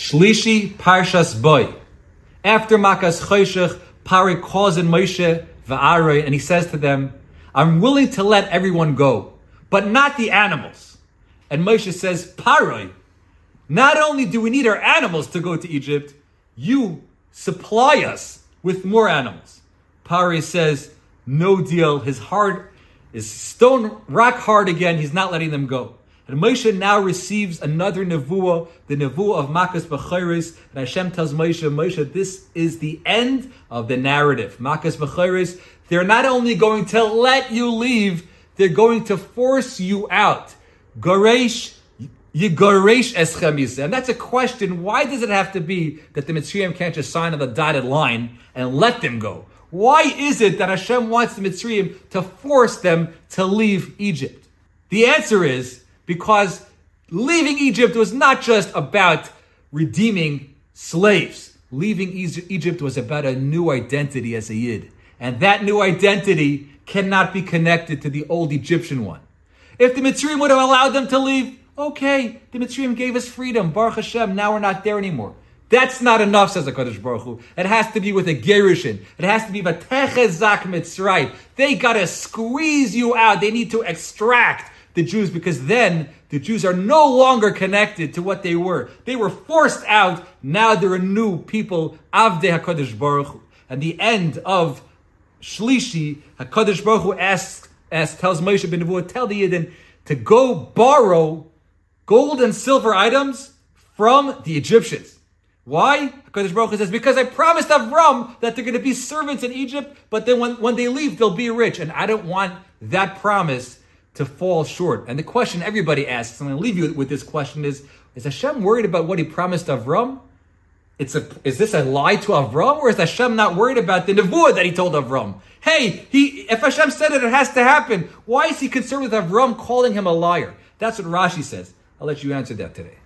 Shlishi Parshas Bo. After Makas Choshech, Pari calls in Moshe Va'arai, and he says to them, I'm willing to let everyone go, but not the animals. And Moshe says, Parai, not only do we need our animals to go to Egypt, you supply us with more animals. Pari says, no deal. His heart is stone rock hard again. He's not letting them go. And Moshe now receives another nevuah, the nevuah of Makas B'chayris. And Hashem tells Moshe, Moshe, this is the end of the narrative. Makas B'chayris, they're not only going to let you leave, they're going to force you out. Goresh, Yigoresh eschem And that's a question. Why does it have to be that the Mitzrayim can't just sign on the dotted line and let them go? Why is it that Hashem wants the Mitzrayim to force them to leave Egypt? The answer is because leaving Egypt was not just about redeeming slaves. Leaving Egypt was about a new identity as a Yid. And that new identity cannot be connected to the old Egyptian one. If the Mitzrayim would have allowed them to leave, okay, the Mitzrayim gave us freedom. Baruch Hashem, now we're not there anymore. That's not enough, says the Kadosh Baruch Hu. It has to be with a gerushin. It has to be vatechezak mitzrayim. They gotta squeeze you out. They need to extract the Jews because then the Jews are no longer connected to what they were. They were forced out. Now they're a new people. Avde Hakadosh Baruch Hu. And the end of Shlishi, Hakadosh Baruch Hu asks, asks tells Moshe ben Nevuah, tell the Yidden to go borrow gold and silver items from the Egyptians. Why? Because Baruch Hu says, because I promised Avram that they're going to be servants in Egypt, but then when, when they leave, they'll be rich. And I don't want that promise to fall short. And the question everybody asks, I'm going to leave you with this question is, is Hashem worried about what he promised Avram? It's a, is this a lie to Avram, or is Hashem not worried about the nevuah that he told Avram? Hey, he, if Hashem said it, it has to happen. Why is he concerned with Avram calling him a liar? That's what Rashi says. I'll let you answer that today.